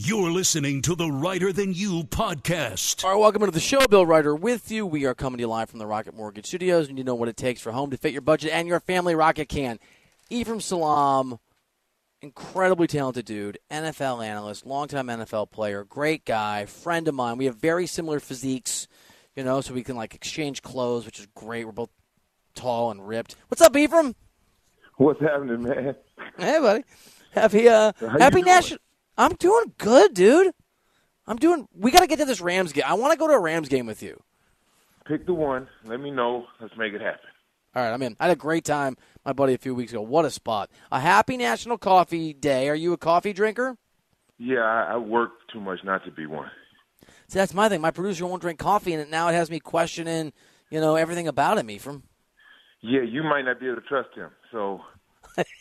You're listening to the Reiter Than You podcast. All right, welcome into the show. Bill Reiter with you. We are coming to you live from the Rocket Mortgage Studios, and you know what it takes for home to fit your budget and your family. Rocket can. Ephraim Salaam, incredibly talented dude, NFL analyst, longtime NFL player, great guy, friend of mine. We have very similar physiques, you know, so we can like exchange clothes, which is great. We're both tall and ripped. What's up, Ephraim? What's happening, man? Hey, buddy. Happy uh, happy national. I'm doing good, dude. I'm doing. We got to get to this Rams game. I want to go to a Rams game with you. Pick the one. Let me know. Let's make it happen. All right, I'm in. I had a great time, my buddy, a few weeks ago. What a spot! A happy National Coffee Day. Are you a coffee drinker? Yeah, I, I work too much not to be one. See, that's my thing. My producer won't drink coffee, and now it has me questioning, you know, everything about him. Me from Yeah, you might not be able to trust him, so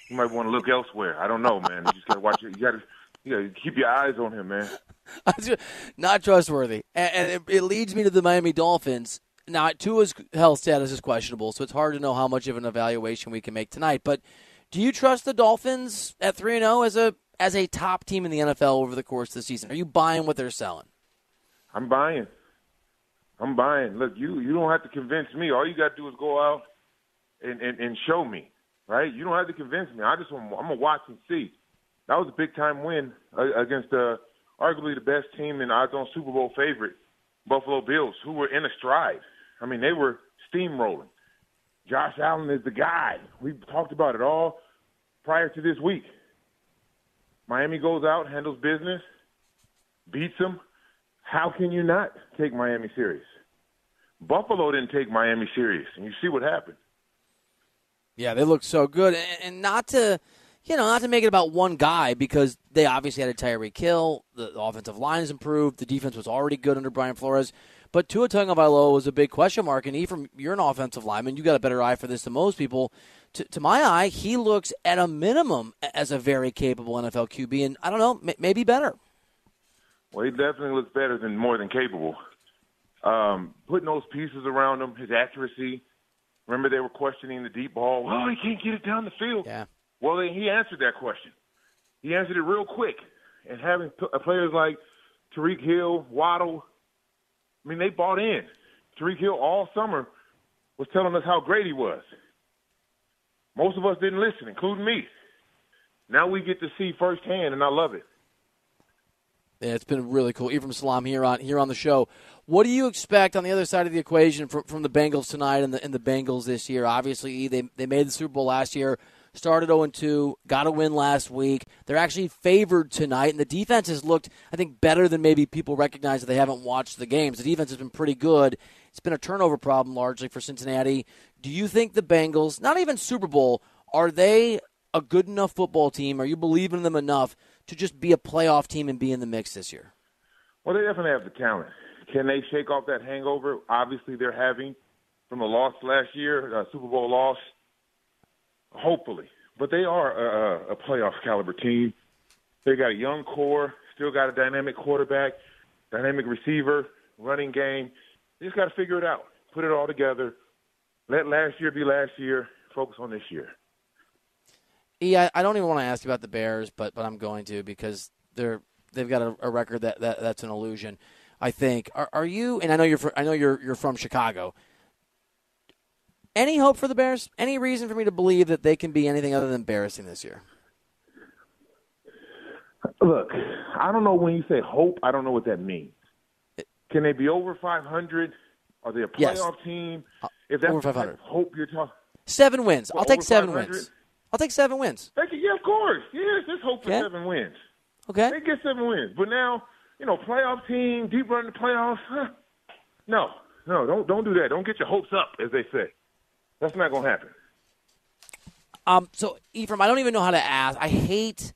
you might want to look elsewhere. I don't know, man. You just gotta watch it. You gotta, you gotta keep your eyes on him, man. not trustworthy, and, and it, it leads me to the Miami Dolphins. Now, Tua's health status is questionable, so it's hard to know how much of an evaluation we can make tonight. But do you trust the Dolphins at three and zero as a as a top team in the NFL over the course of the season? Are you buying what they're selling? I'm buying. I'm buying. Look, you you don't have to convince me. All you got to do is go out and, and and show me, right? You don't have to convince me. I just want, I'm gonna watch and see. That was a big time win against uh, arguably the best team and odds-on Super Bowl favorite, Buffalo Bills, who were in a stride. I mean, they were steamrolling. Josh Allen is the guy. We've talked about it all prior to this week. Miami goes out, handles business, beats them. How can you not take Miami serious? Buffalo didn't take Miami serious, and you see what happened. Yeah, they look so good, and not to, you know, not to make it about one guy because they obviously had a Tyreek Hill. The offensive line has improved. The defense was already good under Brian Flores. But Tua Tagovailoa was a big question mark, and Ephraim, you're an offensive lineman. You got a better eye for this than most people. To, to, my eye, he looks at a minimum as a very capable NFL QB, and I don't know, maybe better. Well, he definitely looks better than more than capable. Um, putting those pieces around him, his accuracy. Remember, they were questioning the deep ball. Well, he can't get it down the field. Yeah. Well, he answered that question. He answered it real quick. And having uh, players like Tyreek Hill, Waddle, I mean, they bought in. Tyreek Hill all summer was telling us how great he was. Most of us didn't listen, including me. Now we get to see firsthand, and I love it. Yeah, it's been really cool. Ephraim Salaam here on here on the show. What do you expect on the other side of the equation from, from the Bengals tonight and the and the Bengals this year? Obviously, they they made the Super Bowl last year, started 0 2, got a win last week. They're actually favored tonight, and the defense has looked, I think, better than maybe people recognize that they haven't watched the games. The defense has been pretty good. It's been a turnover problem largely for Cincinnati. Do you think the Bengals, not even Super Bowl, are they a good enough football team? Are you believing in them enough to just be a playoff team and be in the mix this year? Well, they definitely have the talent. Can they shake off that hangover? Obviously, they're having from the loss last year, a Super Bowl loss. Hopefully, but they are a, a playoff caliber team. They got a young core, still got a dynamic quarterback, dynamic receiver, running game. They just got to figure it out, put it all together. Let last year be last year. Focus on this year. Yeah, I don't even want to ask you about the Bears, but but I'm going to because they're they've got a, a record that, that that's an illusion. I think. Are, are you? And I know you're. I know you're. You're from Chicago. Any hope for the Bears? Any reason for me to believe that they can be anything other than embarrassing this year? Look, I don't know when you say hope. I don't know what that means. Can they be over 500? Are they a playoff Yes. team? Uh, If that's over 500. of hope you're talking, Seven wins. Well, I'll take seven 500? wins. I'll take seven wins. They can, yeah, of course. Yes, let's hope for Okay. seven wins. Okay. They get seven wins. But now, you know, playoff team, deep run in the playoffs. Huh? No, no, don't don't do that. Don't get your hopes up, as they say. That's not gonna happen. Um, so Ephraim, I don't even know how to ask. I hate,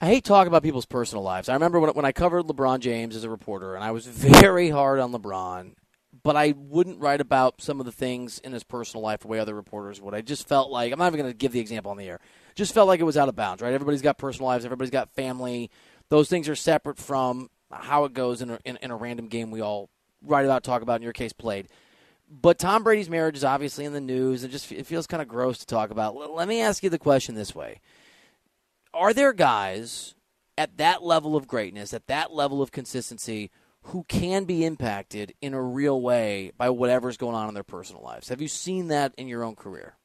I hate talking about people's personal lives. I remember when when I covered LeBron James as a reporter, and I was very hard on LeBron, but I wouldn't write about some of the things in his personal life the way other reporters would. I just felt like I'm not even going to give the example on the air. Just felt like it was out of bounds. Right? Everybody's got personal lives. Everybody's got family. Those things are separate from how it goes in a, in, in a random game we all write about, talk about. In your case, played. But Tom Brady's marriage is obviously in the news. It just it feels kind of gross to talk about. Let me ask you the question this way: Are there guys at that level of greatness, at that level of consistency, who can be impacted in a real way by whatever's going on in their personal lives? Have you seen that in your own career?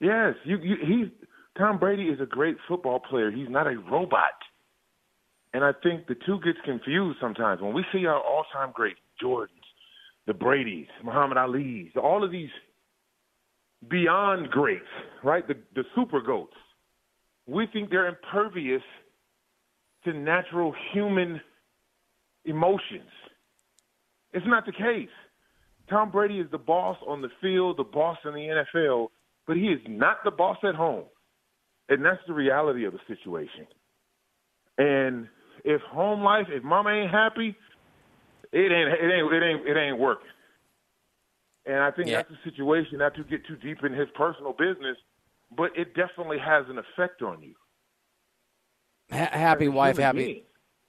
Yes, you, you Tom Brady is a great football player. He's not a robot. And I think the two gets confused sometimes. When we see our all-time great Jordans, the Bradys, Muhammad Ali's, all of these beyond greats, right? The the super goats. We think they're impervious to natural human emotions. It's not the case. Tom Brady is the boss on the field, the boss in the NFL, but he is not the boss at home. And that's the reality of the situation. And if home life, if mama ain't happy, it ain't it ain't it ain't it ain't working. And I think Yeah. that's a situation not to get too deep in his personal business, but it definitely has an effect on you. Ha- happy wife, happy. being.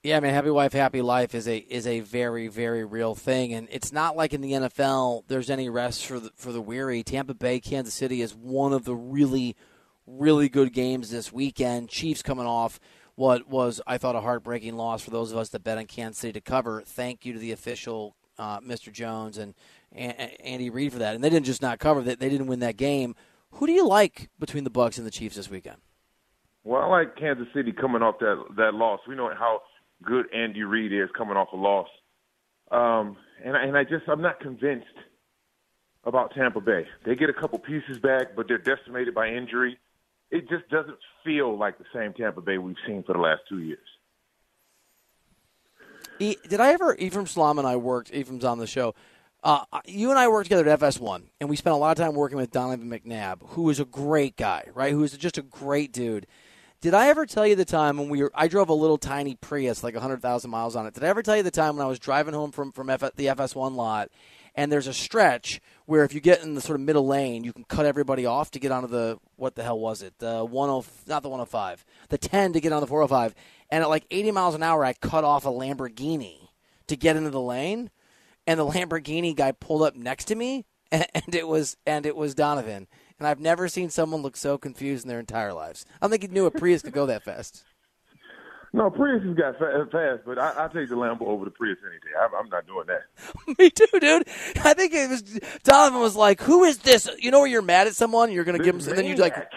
Yeah, I mean, happy wife, happy life is a is a very very real thing, and it's not like in the NFL there's any rest for the for the weary. Tampa Bay, Kansas City is one of the really really good games this weekend. Chiefs coming off what was I thought a heartbreaking loss for those of us that bet on Kansas City to cover. Thank you to the official, uh, Mr. Jones and, and Andy Reid for that, and they didn't just not cover that; they didn't win that game. Who do you like between the Bucs and the Chiefs this weekend? Well, I like Kansas City coming off that that loss. We know how good Andy Reid is coming off a loss, um, and I, and I just I'm not convinced about Tampa Bay. They get a couple pieces back, but they're decimated by injury. It just doesn't feel like the same Tampa Bay we've seen for the last two years. E- Did I ever? Ephraim Salaam and I worked. Ephraim's on the show. Uh, you and I worked together at FS1, and we spent a lot of time working with Donovan McNabb, who is a great guy, right? Who is just a great dude. Did I ever tell you the time when we were? I drove a little tiny Prius, like hundred thousand miles on it. Did I ever tell you the time when I was driving home from from F, the FS1 lot, and there's a stretch where if you get in the sort of middle lane, you can cut everybody off to get onto the what the hell was it? The one oh not the one hundred five, the ten to get on the four hundred five, and at like eighty miles an hour, I cut off a Lamborghini to get into the lane, and the Lamborghini guy pulled up next to me, and, and it was and it was Donovan. And I've never seen someone look so confused in their entire lives. I don't think he knew a Prius could go that fast. No, Prius has got fa- fast, but I, I take the Lambo over the Prius any day. I'm, I'm not doing that. Me too, dude. I think it was Donovan was like, "Who is this?" You know, where you're mad at someone, you're gonna give him, and then you like Maniac.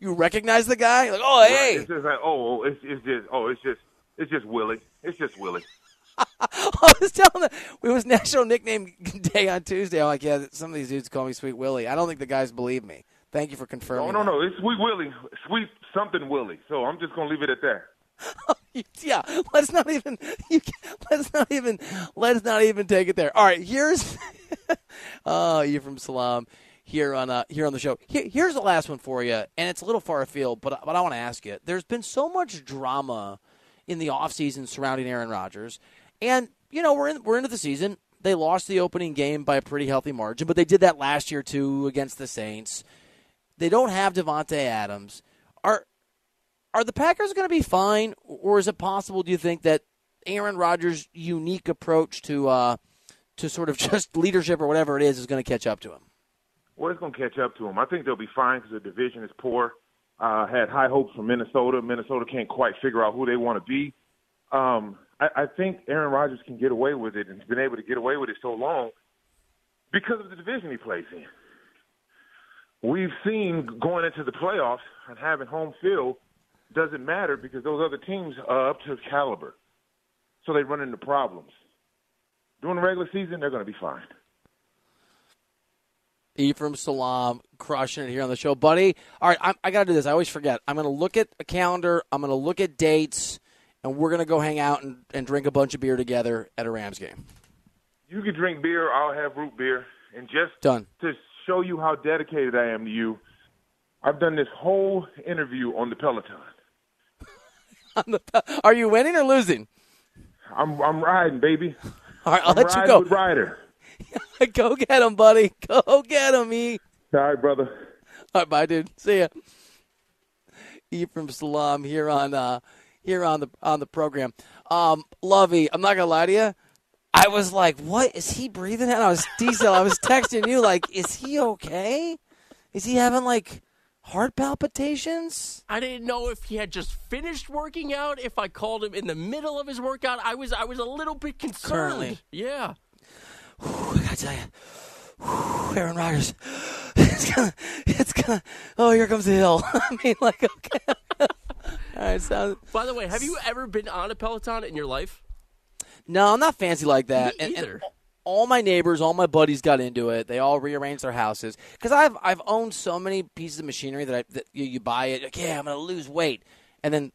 you recognize the guy, like, "Oh, hey." It's just like, oh, oh, it's, it's just, oh, it's just, it's just Willie. It's just Willie. I was telling them it was National Nickname Day on Tuesday. I'm like, yeah, some of these dudes call me Sweet Willie. I don't think the guys believe me. Thank you for confirming. Oh no, that. no, it's Sweet Willie, Sweet something Willie. So I'm just gonna leave it at that. yeah, let's not even. Let's not even. Let's not even take it there. All right, here's. oh, you're from Salaam here on uh, here on the show. Here, here's the last one for you, and it's a little far afield, but but I want to ask you. There's been so much drama in the offseason surrounding Aaron Rodgers, and you know we're in, we're into the season. They lost the opening game by a pretty healthy margin, but they did that last year too against the Saints. They don't have Davante Adams. Are are the Packers going to be fine, or is it possible? Do you think that Aaron Rodgers' unique approach to uh, to sort of just leadership or whatever it is is going to catch up to him? Well, it's gonna catch up to them. I think they'll be fine because the division is poor. Uh, had high hopes for Minnesota. Minnesota can't quite figure out who they want to be. Um, I, I think Aaron Rodgers can get away with it, and he's been able to get away with it so long because of the division he plays in. We've seen going into the playoffs and having home field doesn't matter because those other teams are up to his caliber. So they run into problems. During the regular season, they're going to be fine. Ephraim Salaam crushing it here on the show, buddy. All right, I'm, I got to do this. I always forget. I'm going to look at a calendar. I'm going to look at dates, and we're going to go hang out and, and drink a bunch of beer together at a Rams game. You can drink beer. I'll have root beer. And just Done. to show you how dedicated I am to you, I've done this whole interview on the Peloton. Are you winning or losing? I'm I'm riding, baby. All right, I'll I'm let you go. Reiter. go get him, buddy. Go get him, E. All right, brother. All right, bye, dude. See ya. Ephraim Salaam here on uh, here on the on the program. Um, Lovey, I'm not gonna lie to you. I was like, "What is he breathing?" And I was diesel. I was texting you like, "Is he okay? Is he having like heart palpitations?" I didn't know if he had just finished working out. If I called him in the middle of his workout, I was I was a little bit concerned. Currently. Yeah. I gotta tell you, whew, Aaron Rodgers, it's gonna, it's gonna. Oh, here comes the hill. I mean, like, okay. All right, sounds. By the way, have you ever been on a Peloton in your life? No, I'm not fancy like that. Me And- and either. All my neighbors, all my buddies got into it. They all rearranged their houses because I've I've owned so many pieces of machinery that I that you, you buy it. Like, yeah, I'm gonna lose weight, and then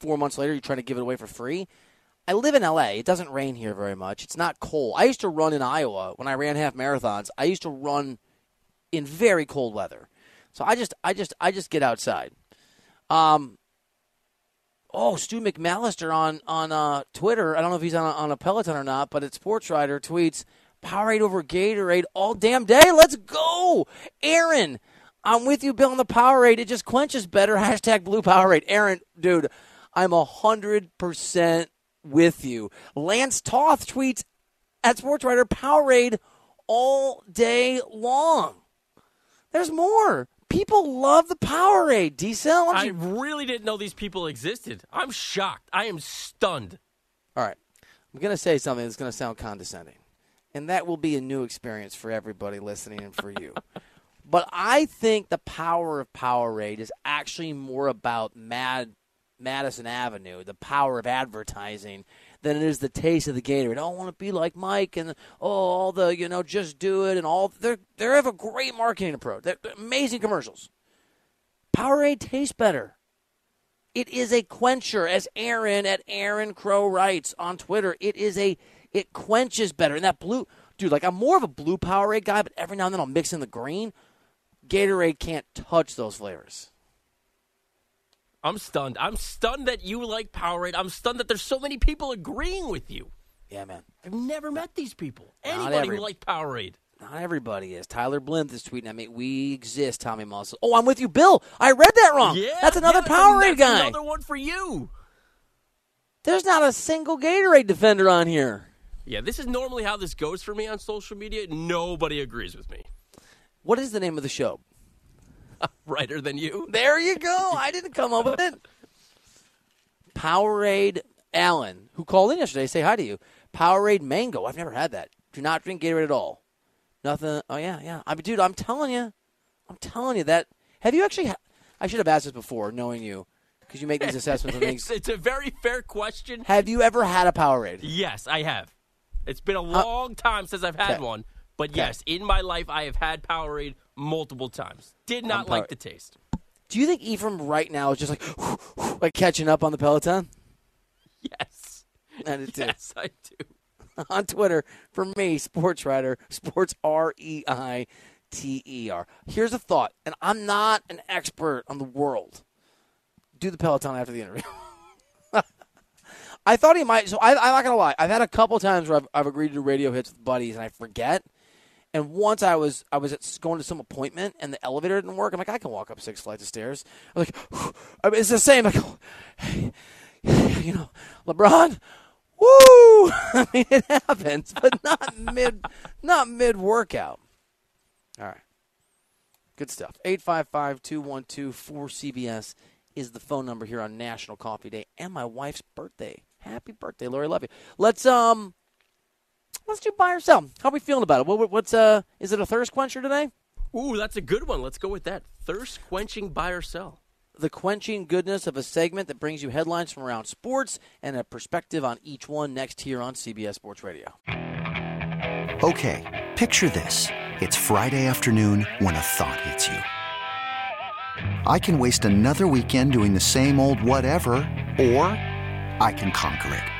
four months later, you're trying to give it away for free. I live in LA. It doesn't rain here very much. It's not cold. I used to run in Iowa when I ran half marathons. I used to run in very cold weather. So I just I just I just get outside. Um Oh, Stu McMallister on on uh, Twitter. I don't know if he's on a, on a Peloton or not, but it's Sports Reiter tweets Powerade over Gatorade all damn day. Let's go, Aaron. I'm with you, Bill, on the Powerade. It just quenches better. Hashtag Blue Powerade. Aaron, dude, I'm hundred percent with you. Lance Toth tweets at Sports Reiter Powerade all day long. There's more. People love the Powerade. Diesel, I you really didn't know these people existed. I'm shocked. I am stunned. All right. I'm going to say something that's going to sound condescending. And that will be a new experience for everybody listening and for you. but I think the power of Powerade is actually more about Mad Madison Avenue, the power of advertising, than it is the taste of the Gatorade. I want to be like Mike and oh, all the, you know, just do it and all. They they have a great marketing approach. They're, they're amazing commercials. Powerade tastes better. It is a quencher, as Aaron at Aaron Crow writes on Twitter. It is a it quenches better. And that blue dude, like I'm more of a blue Powerade guy, but every now and then I'll mix in the green. Gatorade can't touch those flavors. I'm stunned. I'm stunned that you like Powerade. I'm stunned that there's so many people agreeing with you. Yeah, man. I've never met these people. Anybody every- who like Powerade. Not everybody is. Tyler Blimp is tweeting at me. We exist, Tommy Muscle. Oh, I'm with you, Bill. I read that wrong. Yeah, that's another yeah, Powerade that's guy. Another one for you. There's not a single Gatorade defender on here. Yeah, this is normally how this goes for me on social media. Nobody agrees with me. What is the name of the show? Reiter Than You. There you go. I didn't come up with it. Powerade Allen, who called in yesterday, say hi to you. Powerade Mango. I've never had that. Do not drink Gatorade at all. Nothing. Oh yeah, yeah. I mean, dude, I'm telling you, I'm telling you that. Have you actually? Ha- I should have asked this before, knowing you, because you make these assessments of It's, things. it's a very fair question. Have you ever had a Powerade? Yes, I have. It's been a long time since I've had Okay. one, but yes, in my life I have had Powerade multiple times. Did not like the taste. Do you think Ephraim right now is just like, like catching up on the Peloton? Yes. I did too. Yes, I do. on Twitter for me, Sports Reiter, Sports R E I T E R. Here's a thought, and I'm not an expert on the world. Do the Peloton after the interview. I thought he might. So I, I'm not gonna lie. I've had a couple times where I've, I've agreed to do radio hits with buddies, and I forget. And once I was I was at, going to some appointment, and the elevator didn't work. I'm like, I can walk up six flights of stairs. I'm like, I mean, it's the same. Like, you know, LeBron. Woo! I mean, it happens, but not mid, not mid workout. All right, good stuff. 855-212-4CBS is the phone number here on National Coffee Day and my wife's birthday. Happy birthday, Lori. Love you. Let's um, let's do buy or sell. How are we feeling about it? What, what's uh, is it a thirst quencher today? Ooh, that's a good one. Let's go with that. Thirst quenching buy or sell. the quenching goodness of a segment that brings you headlines from around sports and a perspective on each one next here on CBS Sports Radio. Okay, picture this. It's Friday afternoon when a thought hits you. I can waste another weekend doing the same old whatever, or I can conquer it.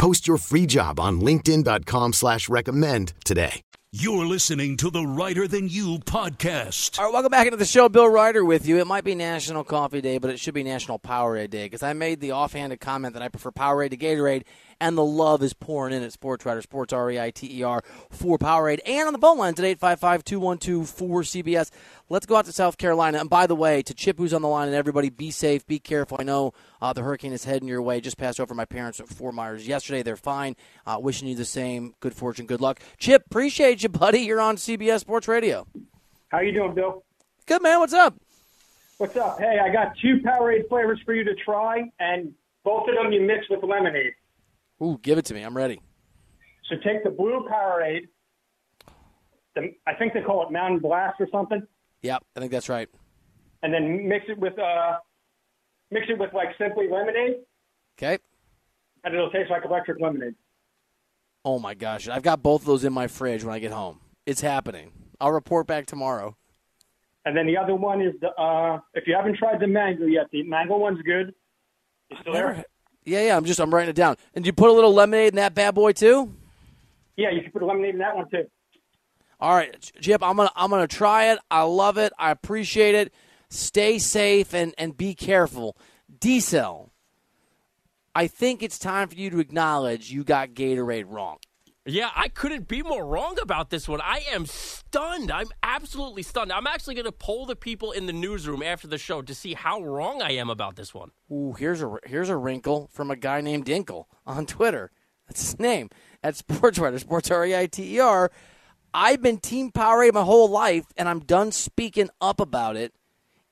Post your free job on linkedin.com slash recommend today. You're listening to the Reiter Than You podcast. All right, welcome back into the show. Bill Reiter with you. It might be National Coffee Day, but it should be National Powerade Day because I made the offhanded comment that I prefer Powerade to Gatorade, and the love is pouring in at Sports Reiter, Sports R E I T E R, for Powerade. And on the phone lines at 855 212 4CBS. Let's go out to South Carolina. And by the way, to Chip, who's on the line, and everybody, be safe, be careful. I know uh, the hurricane is heading your way. Just passed over my parents at Fort Myers yesterday. They're fine. Uh, wishing you the same. Good fortune, good luck. Chip, appreciate you, buddy. You're on CBS Sports Radio. How you doing, Bill? Good, man. What's up? What's up? Hey, I got two Powerade flavors for you to try, and both of them you mix with lemonade. Ooh, give it to me. I'm ready. So take the blue Powerade. The, I think they call it Mountain Blast or something, Yep, I think that's right. and then mix it with uh, mix it with like simply lemonade, Okay. and it'll taste like electric lemonade. Oh my gosh, I've got both of those in my fridge when I get home. It's happening. I'll report back tomorrow. And then the other one is the uh, if you haven't tried the mango yet, the mango one's good. You still there? Yeah, yeah. I'm just I'm writing it down. And you put a little lemonade in that bad boy too. Yeah, you can put lemonade in that one too. All right, Chip. I'm gonna I'm gonna try it. I love it. I appreciate it. Stay safe and and be careful. Diesel. I think it's time for you to acknowledge you got Gatorade wrong. Yeah, I couldn't be more wrong about this one. I am stunned. I'm absolutely stunned. I'm actually going to poll the people in the newsroom after the show to see how wrong I am about this one. Ooh, here's a here's a wrinkle from a guy named Dinkle on Twitter. That's his name. At Sports Reiter, Sports R E I T E R. I've been Team Powerade my whole life, and I'm done speaking up about it.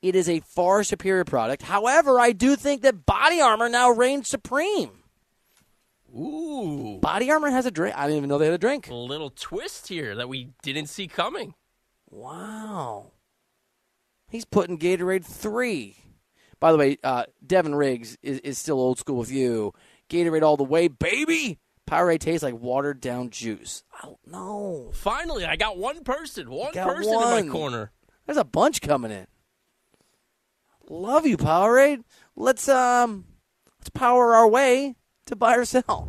It is a far superior product. However, I do think that Body Armor now reigns supreme. Ooh. Body Armor has a drink. I didn't even know they had a drink. A little twist here that we didn't see coming. Wow. He's putting Gatorade 3. By the way, uh, Devin Riggs is, is still old school with you. Gatorade all the way, baby. Powerade tastes like watered down juice. Oh, no. Finally, I got one person, one person in my corner. There's a bunch coming in. Love you, Powerade. Let's um let's power our way to buy or sell.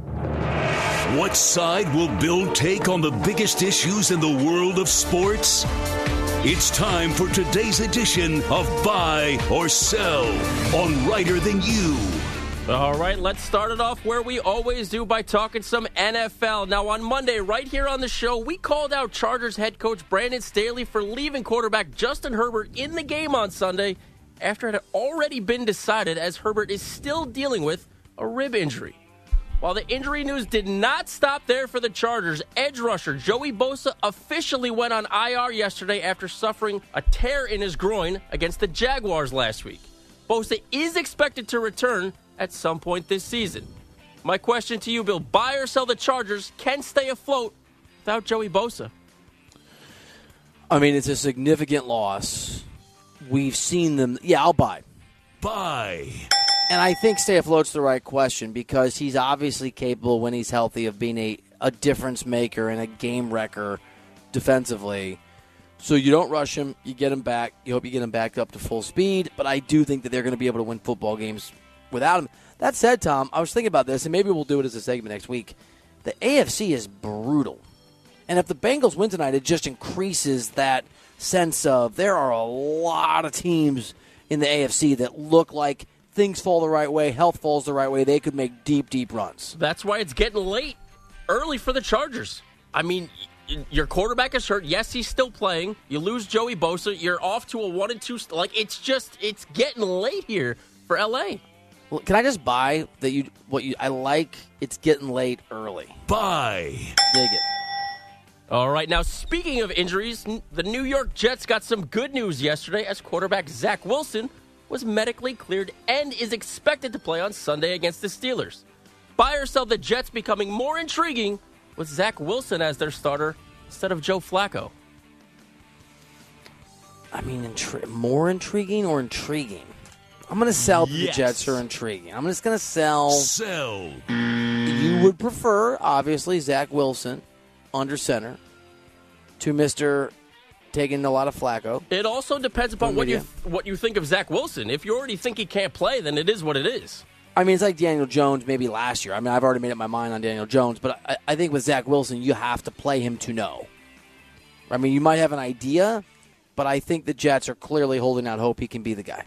What side will Bill take on the biggest issues in the world of sports? It's time for today's edition of Buy or Sell on Reiter Than You. All right, let's start it off where we always do by talking some NFL. Now, on Monday, right here on the show, we called out Chargers head coach Brandon Staley for leaving quarterback Justin Herbert in the game on Sunday after it had already been decided as Herbert is still dealing with a rib injury. While the injury news did not stop there for the Chargers, edge rusher Joey Bosa officially went on IR yesterday after suffering a tear in his groin against the Jaguars last week. Bosa is expected to return at some point this season. My question to you, Bill buy or sell the Chargers can stay afloat without Joey Bosa? I mean, it's a significant loss. We've seen them. Yeah, I'll buy. Buy. And I think stay afloat's the right question because he's obviously capable when he's healthy of being a, a difference maker and a game wrecker defensively. So you don't rush him, you get him back. You hope you get him back up to full speed. But I do think that they're going to be able to win football games without him. That said, Tom, I was thinking about this, and maybe we'll do it as a segment next week. The AFC is brutal. And if the Bengals win tonight, it just increases that sense of there are a lot of teams in the AFC that look like things fall the right way, health falls the right way, they could make deep, deep runs. That's why it's getting late early for the Chargers. I mean, your quarterback is hurt. Yes, he's still playing. You lose Joey Bosa. You're off to a one and two. Like it's just it's getting late here for LA. Well, can I just buy that you what you I like? It's getting late early. Buy. Dig it. All right, now speaking of injuries, the New York Jets got some good news yesterday as quarterback Zach Wilson was medically cleared and is expected to play on Sunday against the Steelers. Buy or sell the Jets becoming more intriguing with Zach Wilson as their starter instead of Joe Flacco. I mean, intri- more intriguing or intriguing? I'm going to sell that the Jets are intriguing. I'm just going to sell. Sell. You would prefer, obviously, Zach Wilson under center to Mister taking a lot of Flacco. Oh. It also depends upon what you what you think of Zach Wilson. If you already think he can't play, then it is what it is. I mean, it's like Daniel Jones maybe last year. I mean, I've already made up my mind on Daniel Jones, but I, I think with Zach Wilson, you have to play him to know. I mean, you might have an idea, but I think the Jets are clearly holding out hope he can be the guy.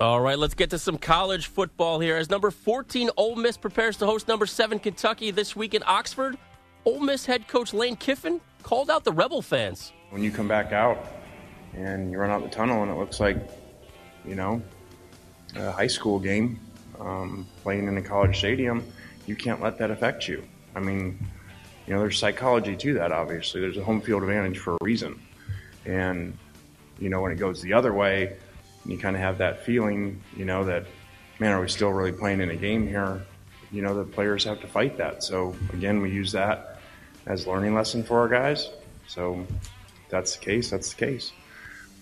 All right, let's get to some college football here. As number 14 Ole Miss prepares to host number 7 Kentucky this week in Oxford, Ole Miss head coach Lane Kiffin called out the Rebel fans. When you come back out and you run out the tunnel and it looks like, you know, a high school game um, playing in a college stadium, you can't let that affect you. I mean, you know, there's psychology to that, obviously. There's a home field advantage for a reason. And, you know, when it goes the other way, you kind of have that feeling, you know, that, man, are we still really playing in a game here? You know, the players have to fight that. So, again, we use that as learning lesson for our guys. So, that's the case, that's the case.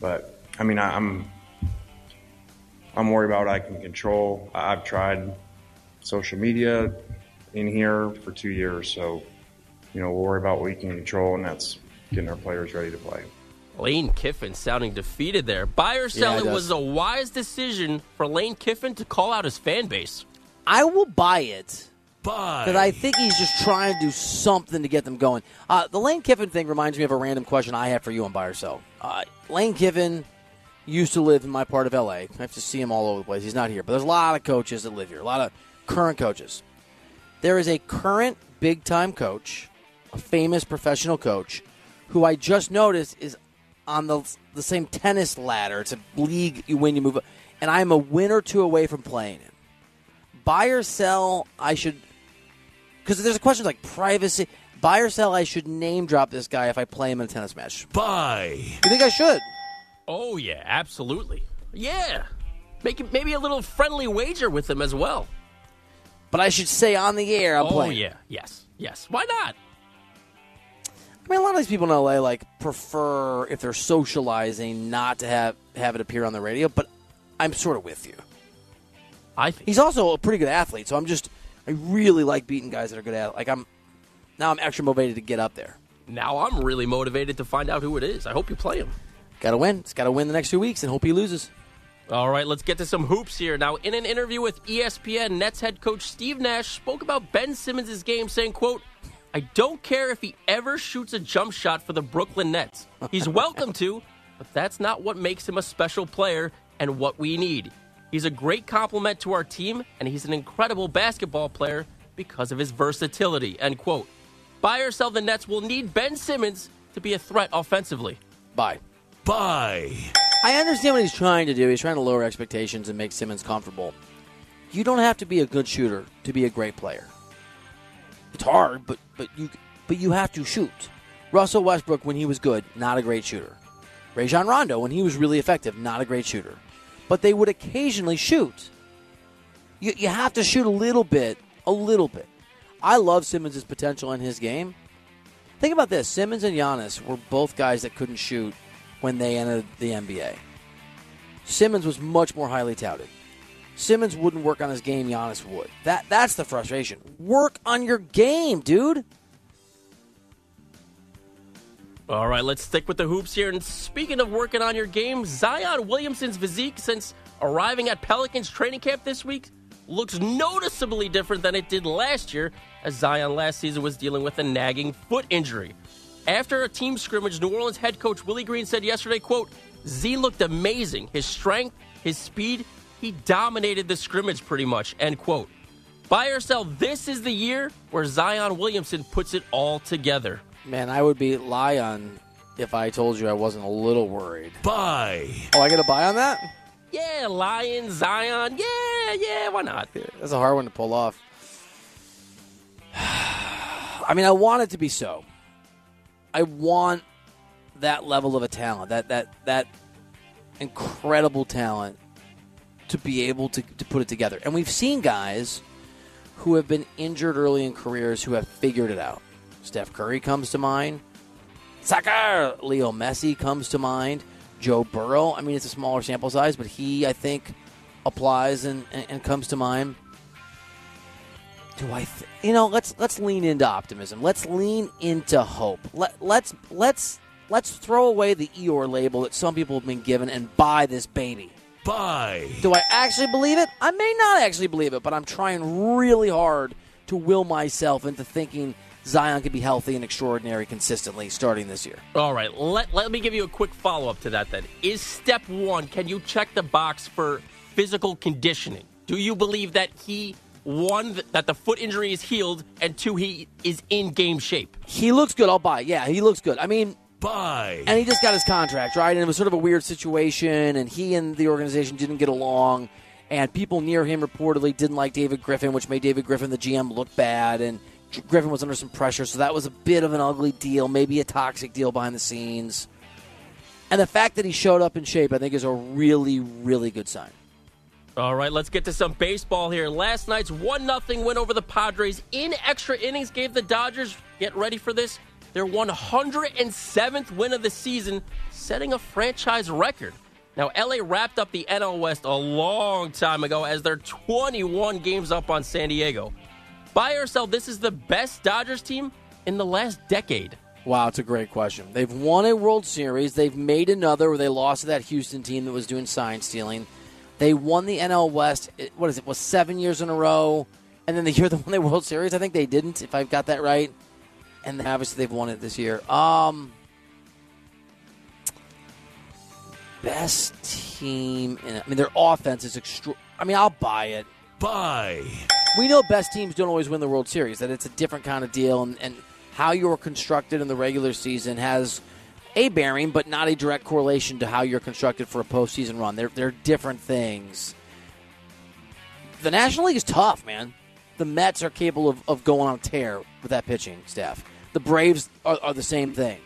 But I mean, I, I'm I'm worried about what I can control. I- I've tried social media in here for two years, so you know we'll worry about what we can control, and that's getting our players ready to play. Lane Kiffin sounding defeated there. Buy or sell, Yeah, it it was a wise decision for Lane Kiffin to call out his fan base. I will buy it Buy. because I think he's just trying to do something to get them going. Uh, the Lane Kiffin thing reminds me of a random question I have for you on buy or sell. Uh, Lane Kiffin used to live in my part of LA. I have to see him all over the place. He's not here, but there's a lot of coaches that live here. A lot of current coaches. There is a current big time coach, a famous professional coach, who I just noticed is on the the same tennis ladder. It's a league you win, you move, up. and I'm a win or two away from playing him. Buy or sell, I should because there's a question like privacy. Buy or sell, I should name drop this guy if I play him in a tennis match. Buy. You think I should? Oh yeah, absolutely. Yeah. Make it- maybe a little friendly wager with him as well. But I should say on the air I'm oh playing. yeah, yes, yes. Why not? I mean, a lot of these people in LA like prefer if they're socializing not to have have it appear on the radio. But I'm sort of with you. I think He's also a pretty good athlete, so I'm just I really like beating guys that are good at. it. Like I'm now I'm extra motivated to get up there. now I'm really motivated to find out who it is. I hope you play him. Got to win. It's got to win the next two weeks, and hope he loses. All right, let's get to some hoops here. Now, in an interview with ESPN, Nets head coach Steve Nash spoke about Ben Simmons' game, saying, quote, I don't care if he ever shoots a jump shot for the Brooklyn Nets. He's welcome to, but that's not what makes him a special player and what we need. He's a great compliment to our team, and he's an incredible basketball player because of his versatility, end quote. Buy or sell the Nets will need Ben Simmons to be a threat offensively. Bye. Buy. I understand what he's trying to do. He's trying to lower expectations and make Simmons comfortable. You don't have to be a good shooter to be a great player. It's hard, but but you but you have to shoot. Russell Westbrook, when he was good, not a great shooter. Rajon Rondo, when he was really effective, not a great shooter. But they would occasionally shoot. You, you have to shoot a little bit, a little bit. I love Simmons' potential in his game. Think about this Simmons and Giannis were both guys that couldn't shoot when they entered the NBA. Simmons was much more highly touted. Simmons wouldn't work on his game, Giannis would. That that's the frustration. Work on your game, dude. All right, let's stick with the hoops here. And speaking of working on your game, Zion Williamson's physique since arriving at Pelicans training camp this week looks noticeably different than it did last year, as Zion last season was dealing with a nagging foot injury. After a team scrimmage, New Orleans head coach Willie Green said yesterday, quote, Z looked amazing. His strength, his speed, he dominated the scrimmage pretty much, end quote. Buy or this is the year where Zion Williamson puts it all together. Man, I would be lion if I told you I wasn't a little worried. Buy. Oh, I got to buy on that? Yeah, Lion, Zion, yeah, yeah, why not? That's a hard one to pull off. I mean, I want it to be so. I want that level of a talent, that that that incredible talent to be able to, to put it together. And we've seen guys who have been injured early in careers who have figured it out. Steph Curry comes to mind. Soccer! Leo Messi comes to mind. Joe Burrow. I mean, it's a smaller sample size, but he, I think, applies and, and, and comes to mind. Do I? Th- you know, let's let's lean into optimism. Let's lean into hope. Let let's let's let's throw away the Eeyore label that some people have been given and buy this baby. Buy. Do I actually believe it? I may not actually believe it, but I'm trying really hard to will myself into thinking Zion could be healthy and extraordinary consistently starting this year. All right, let, let me give you a quick follow up to that then. Is step one, can you check the box for physical conditioning? Do you believe that he, one, that the foot injury is healed, and two, he is in game shape? He looks good. I'll buy. Yeah, he looks good. I mean, Buy. and he just got his contract, right? And it was sort of a weird situation, and he and the organization didn't get along, and people near him reportedly didn't like David Griffin, which made David Griffin, the GM, look bad, and Griffin was under some pressure, so that was a bit of an ugly deal, maybe a toxic deal behind the scenes. And the fact that he showed up in shape, I think, is a really, really good sign. All right, let's get to some baseball here. Last night's 1 0 win over the Padres in extra innings gave the Dodgers, get ready for this, their 107th win of the season, setting a franchise record. Now, LA wrapped up the NL West a long time ago as they're 21 games up on San Diego. Buy or sell, this is the best Dodgers team in the last decade. Wow, it's a great question. They've won a World Series. They've made another where they lost to that Houston team that was doing sign stealing. They won the NL West. What is it? Was seven years in a row, and then the year they won the World Series, I think they didn't, if I've got that right. And obviously they've won it this year. Um, best team. In, I mean, their offense is extra. I mean, I'll buy it. Buy. we know best teams don't always win the World Series. That it's a different kind of deal, and, and how you're constructed in the regular season has a bearing, but not a direct correlation to how you're constructed for a postseason run. They're they're different things. The National League is tough, man. The Mets are capable of, of going on a tear with that pitching staff. The Braves are, are the same thing.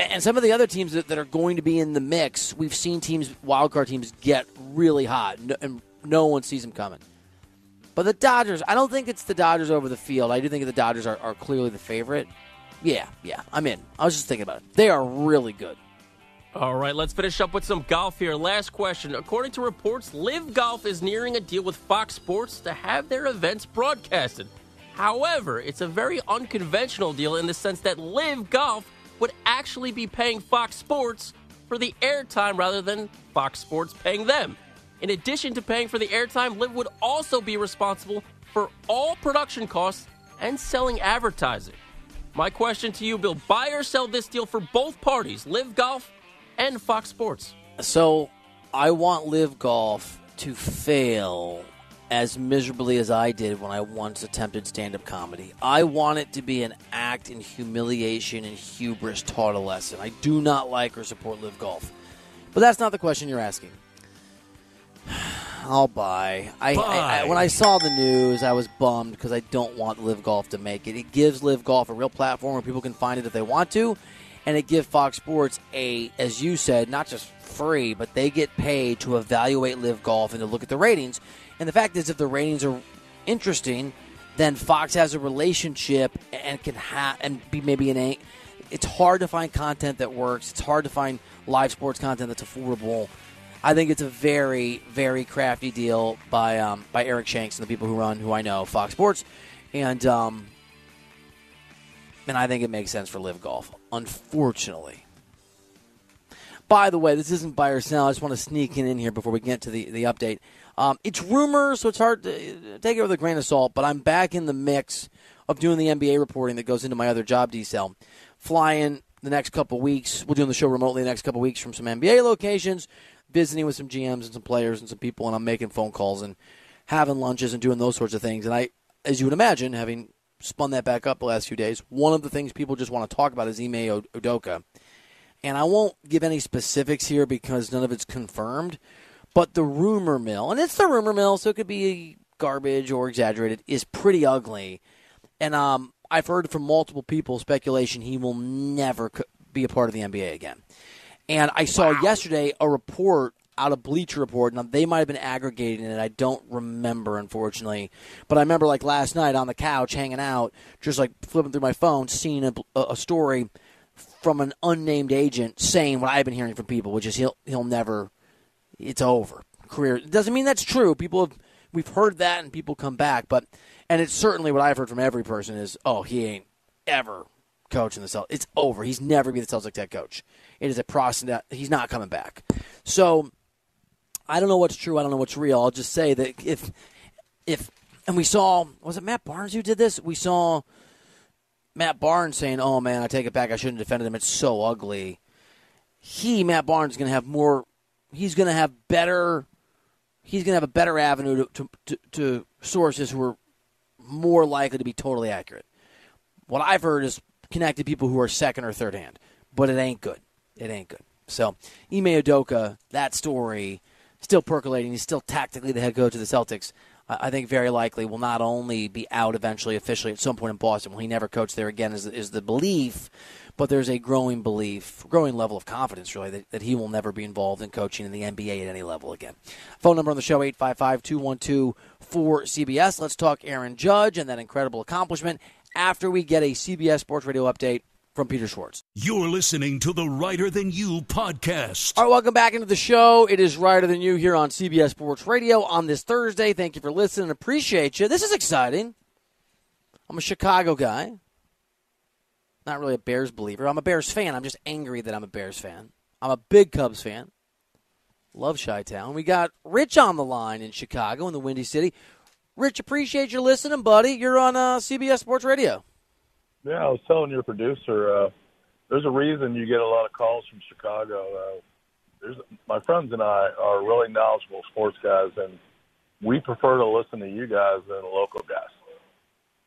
And some of the other teams that, that are going to be in the mix, we've seen teams, wild card teams, get really hot, and no one sees them coming. But the Dodgers, I don't think it's the Dodgers over the field. I do think the Dodgers are, are clearly the favorite. Yeah, yeah, I'm in. I was just thinking about it. They are really good. All right, let's finish up with some golf here. Last question. According to reports, LIV Golf is nearing a deal with Fox Sports to have their events broadcasted. However, it's a very unconventional deal in the sense that LIV Golf would actually be paying Fox Sports for the airtime rather than Fox Sports paying them. In addition to paying for the airtime, LIV would also be responsible for all production costs and selling advertising. My question to you, Bill, buy or sell this deal for both parties, LIV Golf and Fox Sports. So I want LIV Golf to fail as miserably as I did when I once attempted stand up comedy. I want it to be an act in humiliation and hubris taught a lesson. I do not like or support LIV Golf. But that's not the question you're asking. I'll buy. I, I, I, when I saw the news, I was bummed because I don't want LIV Golf to make it. It gives LIV Golf a real platform where people can find it if they want to, and it gives Fox Sports a, as you said, not just free, but they get paid to evaluate LIV Golf and to look at the ratings. And the fact is, if the ratings are interesting, then Fox has a relationship and can have and be maybe an. It's hard to find content that works. It's hard to find live sports content that's affordable. I think it's a very, very crafty deal by um, by Eric Shanks and the people who run, who I know, Fox Sports, and um, and I think it makes sense for LIV Golf. Unfortunately, by the way, this isn't buy or sell. I just want to sneak in, in here before we get to the the update. Um, it's rumors, so it's hard to take it with a grain of salt. But I'm back in the mix of doing the NBA reporting that goes into my other job, Diesel. Flying the next couple weeks. We're doing the show remotely the next couple weeks from some NBA locations, visiting with some GMs and some players and some people, and I'm making phone calls and having lunches and doing those sorts of things. And I, as you would imagine, having spun that back up the last few days, one of the things people just want to talk about is Ime Udoka. And I won't give any specifics here because none of it's confirmed, but the rumor mill, and it's the rumor mill, so it could be garbage or exaggerated, is pretty ugly. And um, I've heard from multiple people speculation he will never be a part of the NBA again. And I saw wow. yesterday a report out of Bleacher Report. Now they might have been aggregating it. I don't remember, unfortunately. But I remember like last night on the couch hanging out, just like flipping through my phone, seeing a, a story from an unnamed agent saying what I've been hearing from people, which is he'll he'll never. It's over. Career it doesn't mean that's true. People have we've heard that, and people come back, but and it's certainly what I've heard from every person is, oh, he ain't ever coaching the Celtics. It's over. He's never be the Celtics head coach. It is a process he's not coming back. So I don't know what's true. I don't know what's real. I'll just say that if if and we saw was it Matt Barnes who did this? We saw Matt Barnes saying, "Oh man, I take it back. I shouldn't have defended him. It's so ugly." He Matt Barnes is going to have more. He's going to have better. He's going to have a better avenue to, to, to sources who are more likely to be totally accurate. What I've heard is connected people who are second or third hand, but it ain't good. It ain't good. So, Ime Udoka, that story, still percolating. He's still tactically the head coach of the Celtics. I think very likely will not only be out eventually officially at some point in Boston. Will he never coach there again? Is, is the belief, but there's a growing belief, growing level of confidence really that, that he will never be involved in coaching in the NBA at any level again. Phone number on the show 855-212 for CBS. Let's talk Aaron Judge and that incredible accomplishment after we get a CBS Sports Radio update from Peter Schwartz. You're listening to the Reiter Than You podcast. All right, welcome back into the show. It is Reiter Than You here on CBS Sports Radio on this Thursday. Thank you for listening. Appreciate you. This is exciting. I'm a Chicago guy. Not really a Bears believer. I'm a Bears fan. I'm just angry that I'm a Bears fan. I'm a big Cubs fan. Love Chi Town. We got Rich on the line in Chicago in the Windy City. Rich, appreciate you listening, buddy. You're on uh, CBS Sports Radio. Yeah, I was telling your producer, uh, there's a reason you get a lot of calls from Chicago. Uh, there's my friends and I are really knowledgeable sports guys, and we prefer to listen to you guys than the local guys.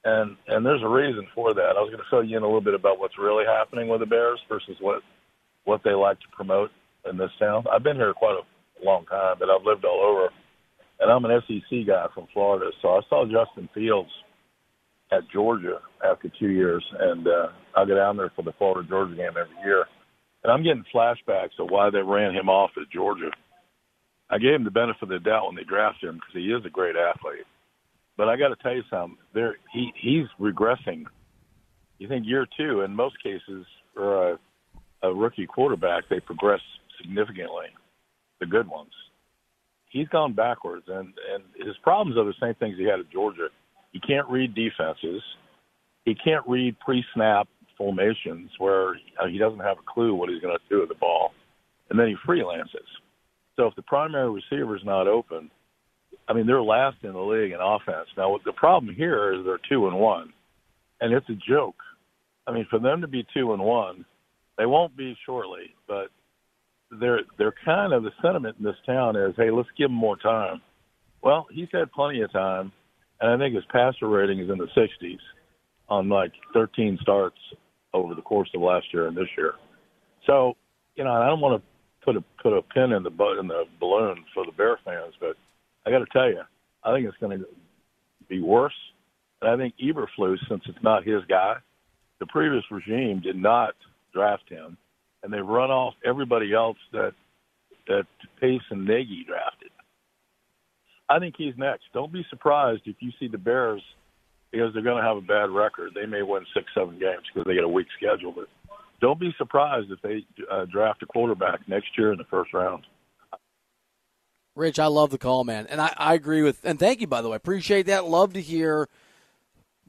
And and there's a reason for that. I was going to fill you in a little bit about what's really happening with the Bears versus what what they like to promote in this town. I've been here quite a long time, but I've lived all over, and I'm an SEC guy from Florida. So I saw Justin Fields at Georgia after two years, and uh, I go down there for the Florida Georgia game every year, and I'm getting flashbacks of why they ran him off at Georgia. I gave him the benefit of the doubt when they drafted him because he is a great athlete, but I got to tell you something. There, he he's regressing. You think year two, in most cases, for a, a rookie quarterback, they progress significantly. The good ones. He's gone backwards, and and his problems are the same things he had at Georgia he can't read defenses. He can't read pre-snap formations where uh, he doesn't have a clue what he's going to do with the ball, and then he freelances. So if the primary receiver is not open, I mean they're last in the league in offense. Now the problem here is they're two and one, and it's a joke. I mean for them to be two and one, they won't be shortly, but they're they're kind of the sentiment in this town is, hey, let's give him more time. Well, he's had plenty of time and I think his passer rating is in the 60s on like 13 starts over the course of last year and this year. So, you know, I don't want to put a put a pin in the in the balloon for the Bear fans, but I got to tell you, I think it's going to be worse. And I think Eberflus, since it's not his guy, the previous regime did not draft him, and they've run off everybody else that that Pace and Nagy drafted. I think he's next. Don't be surprised if you see the Bears because they're going to have a bad record. They may win six, seven games because they get a weak schedule. But don't be surprised if they uh, draft a quarterback next year in the first round. Rich, I love the call, man, and I, I agree with. And thank you, by the way. Appreciate that. Love to hear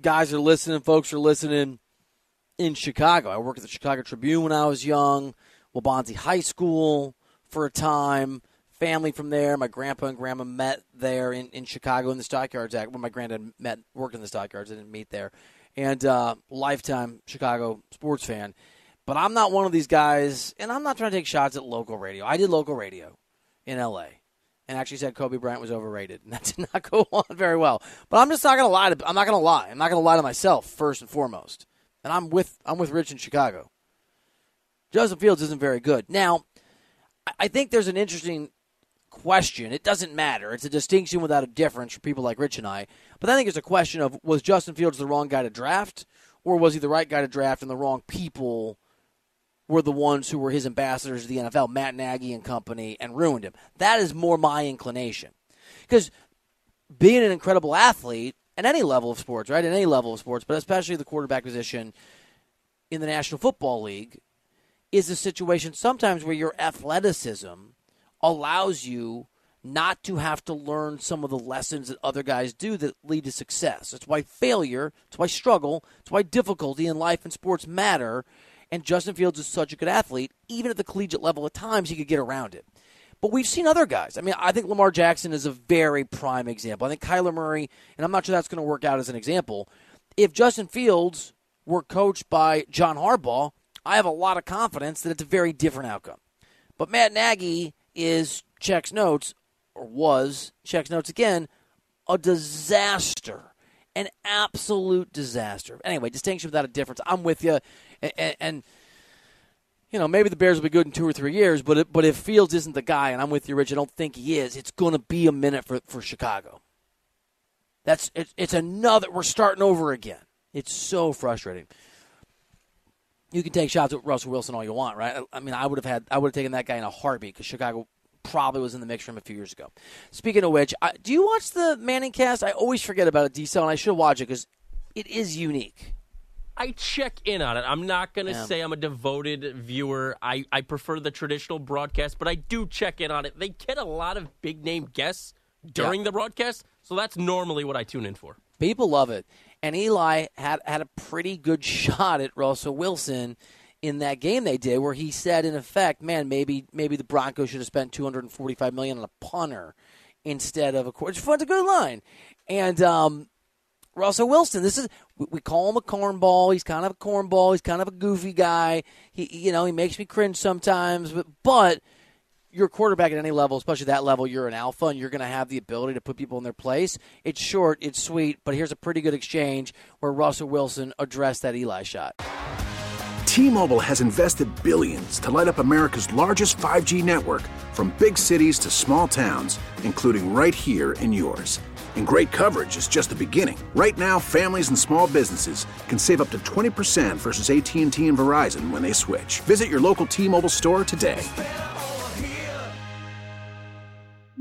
guys are listening, folks are listening in Chicago. I worked at the Chicago Tribune when I was young, Waubonsee High School for a time family from there. My grandpa and grandma met there in, in Chicago in the stockyards. Act. When my granddad met worked in the stockyards, I didn't meet there. And uh, lifetime Chicago sports fan. But I'm not one of these guys, and I'm not trying to take shots at local radio. I did local radio in LA and actually said Kobe Bryant was overrated, and that did not go on very well. But I'm just not gonna lie. To, I'm not gonna lie. I'm not gonna lie to myself first and foremost. And I'm with I'm with Rich in Chicago. Justin Fields isn't very good. Now, I think there's an interesting question. It doesn't matter. It's a distinction without a difference for people like Rich and I. But I think it's a question of was Justin Fields the wrong guy to draft, or was he the right guy to draft and the wrong people were the ones who were his ambassadors to the NFL, Matt Nagy and company, and ruined him? That is more my inclination. Because being an incredible athlete at any level of sports, right? At any level of sports, but especially the quarterback position in the National Football League, is a situation sometimes where your athleticism allows you not to have to learn some of the lessons that other guys do that lead to success. That's why failure, it's why struggle, it's why difficulty in life and sports matter. And Justin Fields is such a good athlete, even at the collegiate level, at times he could get around it. But we've seen other guys. I mean, I think Lamar Jackson is a very prime example. I think Kyler Murray, and I'm not sure that's going to work out as an example. If Justin Fields were coached by John Harbaugh, I have a lot of confidence that it's a very different outcome. But Matt Nagy is checks notes, or was checks notes again, a disaster, an absolute disaster. Anyway, distinction without a difference. I'm with you, and, and you know maybe the Bears will be good in two or three years, but it, but if Fields isn't the guy, and I'm with you, Rich, I don't think he is. It's going to be a minute for for Chicago. That's it's, it's another. We're starting over again. It's so frustrating you can take shots at Russell Wilson all you want, right? I mean, I would have had, I would have taken that guy in a heartbeat because Chicago probably was in the mix for him a few years ago. Speaking of which, I, do you watch the Manning cast? I always forget about it, Diesel, and I should watch it because it is unique. I check in on it. I'm not going to yeah. say I'm a devoted viewer. I, I prefer the traditional broadcast, but I do check in on it. They get a lot of big name guests during yeah. the broadcast, so that's normally what I tune in for. People love it. And Eli had, had a pretty good shot at Russell Wilson in that game they did, where he said, in effect, man, maybe maybe the Broncos should have spent 245 million on a punter instead of a coach. It's a good line. And um, Russell Wilson, this is we call him a cornball. He's kind of a cornball. He's kind of a goofy guy. He, you know, he makes me cringe sometimes, but but you're a quarterback at any level, especially that level, you're an alpha and you're going to have the ability to put people in their place. It's short, it's sweet, but here's a pretty good exchange where Russell Wilson addressed that Eli shot. T Mobile has invested billions to light up America's largest 5G network from big cities to small towns, including right here in yours. And great coverage is just the beginning. Right now, families and small businesses can save up to 20% versus AT&T and Verizon when they switch. Visit your local T-Mobile store today.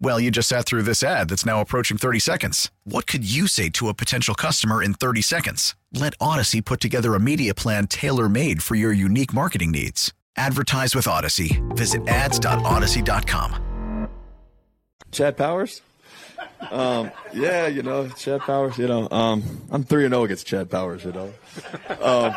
Well, you just sat through this ad that's now approaching 30 seconds. What could you say to a potential customer in 30 seconds? Let Audacy put together a media plan tailor made for your unique marketing needs. Advertise with Audacy. Visit ads.audacy.com. Chad Powers? Um, yeah, you know, Chad Powers, you know, um, I'm 3 0 against Chad Powers, you know. Um,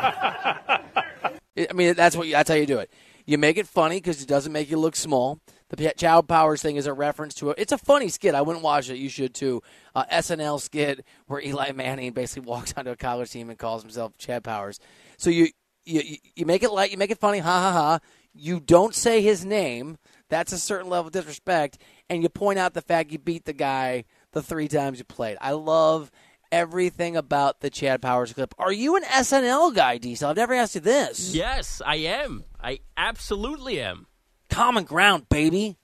I mean, that's what you, that's how you do it. You make it funny because it doesn't make you look small. The Chad Powers thing is a reference to it. It's a funny skit. I wouldn't watch it. You should too. Uh, SNL skit where Eli Manning basically walks onto a college team and calls himself Chad Powers. So you you you make it light, you make it funny, ha ha ha. You don't say his name. That's a certain level of disrespect, and you point out the fact you beat the guy the three times you played. I love everything about the Chad Powers clip. Are you an SNL guy, Diesel? I've never asked you this. Yes, I am. I absolutely am. Common ground, baby.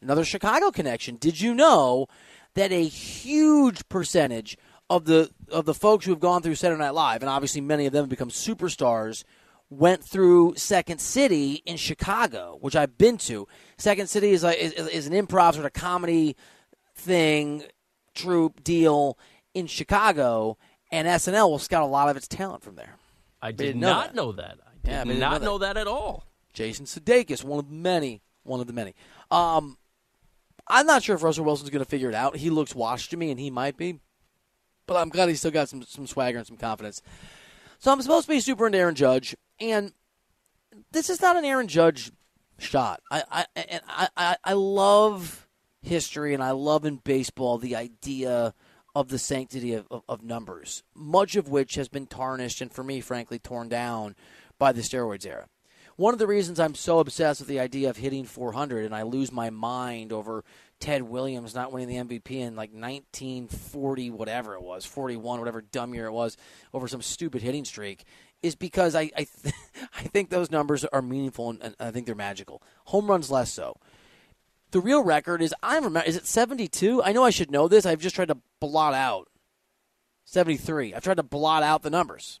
Another Chicago connection. Did you know that a huge percentage of the of the folks who have gone through Saturday Night Live, and obviously many of them have become superstars, went through Second City in Chicago, which I've been to. Second City is like is, is an improv sort of comedy thing, troupe deal in Chicago, and SNL will scout a lot of its talent from there. I did not know that. I did Yeah, not know that. know that at all. Jason Sudeikis, one of many, one of the many. Um, I'm not sure if Russell Wilson's going to figure it out. He looks washed to me, and he might be, but I'm glad he's still got some some swagger and some confidence. So I'm supposed to be super into Aaron Judge, and this is not an Aaron Judge shot. I I and I, I, I love history, and I love in baseball the idea of the sanctity of, of, of numbers, much of which has been tarnished and, for me, frankly, torn down by the steroids era. One of the reasons I'm so obsessed with the idea of hitting 400 and I lose my mind over Ted Williams not winning the MVP in like 1940, whatever it was, 41, whatever dumb year it was, over some stupid hitting streak, is because I I, th- I think those numbers are meaningful and, and I think they're magical. Home runs less so. The real record is I remember is it 72? I know I should know this. I've just tried to blot out 73. I've tried to blot out the numbers.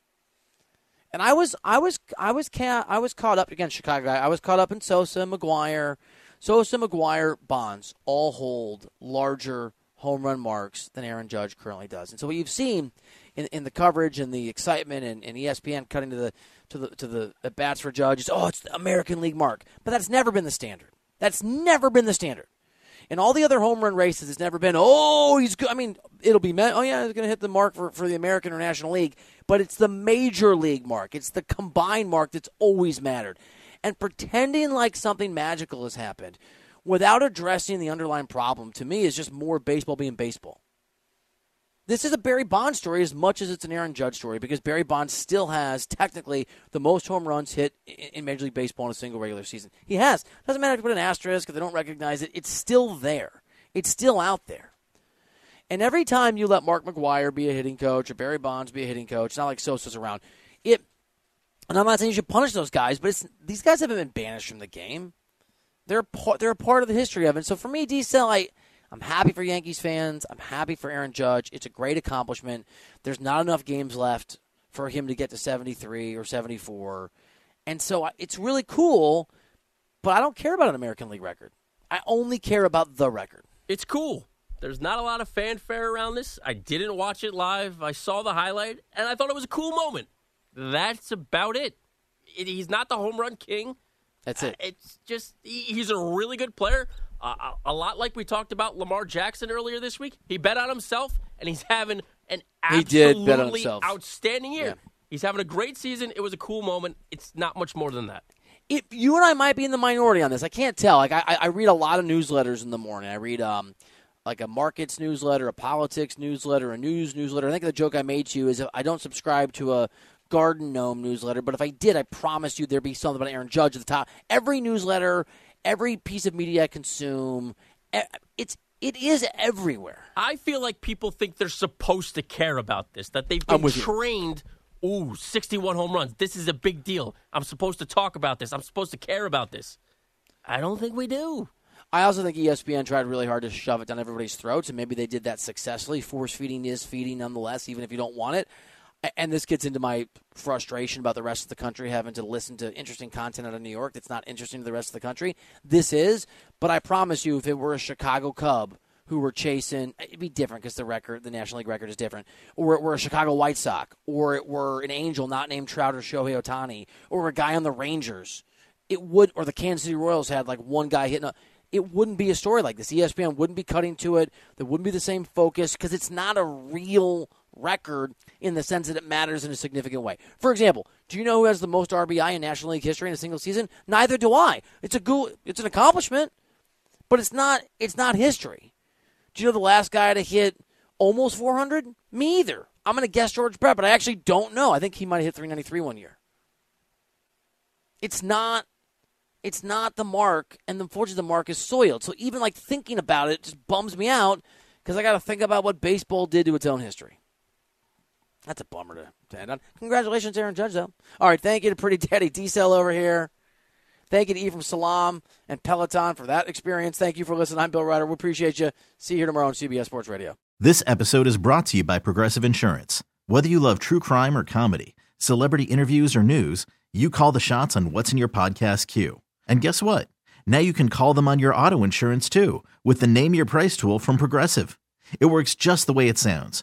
And I was I was I was ca- I was caught up against Chicago. I was caught up in Sosa, McGwire, Sosa, McGwire, Bonds all hold larger home run marks than Aaron Judge currently does. And so what you've seen in, in the coverage and the excitement and, and ESPN cutting to the to the to the at bats for Judge is oh it's the American League mark, but that's never been the standard. That's never been the standard. In all the other home run races, it's never been, oh, he's good. I mean, it'll be, oh, yeah, he's going to hit the mark for, for the American or National League, but it's the major league mark. It's the combined mark that's always mattered. And pretending like something magical has happened without addressing the underlying problem, to me, is just more baseball being baseball. This is a Barry Bonds story as much as it's an Aaron Judge story because Barry Bonds still has technically the most home runs hit in Major League Baseball in a single regular season. He has. Doesn't matter if you put an asterisk if they don't recognize it. It's still there. It's still out there. And every time you let Mark McGwire be a hitting coach or Barry Bonds be a hitting coach, it's not like Sosa's around. It, and I'm not saying you should punish those guys, but it's, these guys haven't been banished from the game. They're a part, they're a part of the history of it. So for me, Diesel, I I'm happy for Yankees fans. I'm happy for Aaron Judge. It's a great accomplishment. There's not enough games left for him to get to 73 or 74. And so it's really cool, but I don't care about an American League record. I only care about the record. It's cool. There's not a lot of fanfare around this. I didn't watch it live. I saw the highlight, and I thought it was a cool moment. That's about it. it he's not the home run king. That's it. Uh, It's just he, he's a really good player. Uh, a, lot like we talked about Lamar Jackson earlier this week. He bet on himself, and he's having an absolutely did bet on himself. outstanding year. Yeah. He's having a great season. It was a cool moment. It's not much more than that. If you and I might be in the minority on this. I can't tell. Like I, I- I read a lot of newsletters in the morning. I read um, like a markets newsletter, a politics newsletter, a news newsletter. I think the joke I made to you is I don't subscribe to a Garden Gnome newsletter, but if I did, I promise you there'd be something about Aaron Judge at the top. Every newsletter, every piece of media I consume, it's it is everywhere. I feel like people think they're supposed to care about this, that they've been with you. trained. Ooh, 61 home runs. This is a big deal. I'm supposed to talk about this. I'm supposed to care about this. I don't think we do. I also think ESPN tried really hard to shove it down everybody's throats, and maybe they did that successfully. Force feeding is feeding nonetheless, even if you don't want it. And this gets into my frustration about the rest of the country having to listen to interesting content out of New York that's not interesting to the rest of the country. This is, but I promise you, if it were a Chicago Cub who were chasing, it'd be different because the record, the National League record is different, or it were a Chicago White Sox, or it were an Angel not named Trout or Shohei Ohtani, or a guy on the Rangers, it would, or the Kansas City Royals had like one guy hitting a it wouldn't be a story like this. ESPN wouldn't be cutting to it. There wouldn't be the same focus because it's not a real record in the sense that it matters in a significant way. For example, do you know who has the most RBI in National League history in a single season? Neither do I. It's a go- it's an accomplishment, but it's not it's not history. Do you know the last guy to hit almost 400? Me either. I'm going to guess George Brett, but I actually don't know. I think he might have hit 393 one year. It's not it's not the mark, and unfortunately, the mark is soiled. So even like thinking about it just bums me out because I got to think about what baseball did to its own history. That's a bummer to, to end on. Congratulations, Aaron Judge, though. All right, thank you to Pretty Daddy Diesel over here. Thank you to Ephraim Salaam and Peloton for that experience. Thank you for listening. I'm Bill Reiter. We appreciate you. See you here tomorrow on CBS Sports Radio. This episode is brought to you by Progressive Insurance. Whether you love true crime or comedy, celebrity interviews or news, you call the shots on what's in your podcast queue. And guess what? Now you can call them on your auto insurance too with the Name Your Price tool from Progressive. It works just the way it sounds.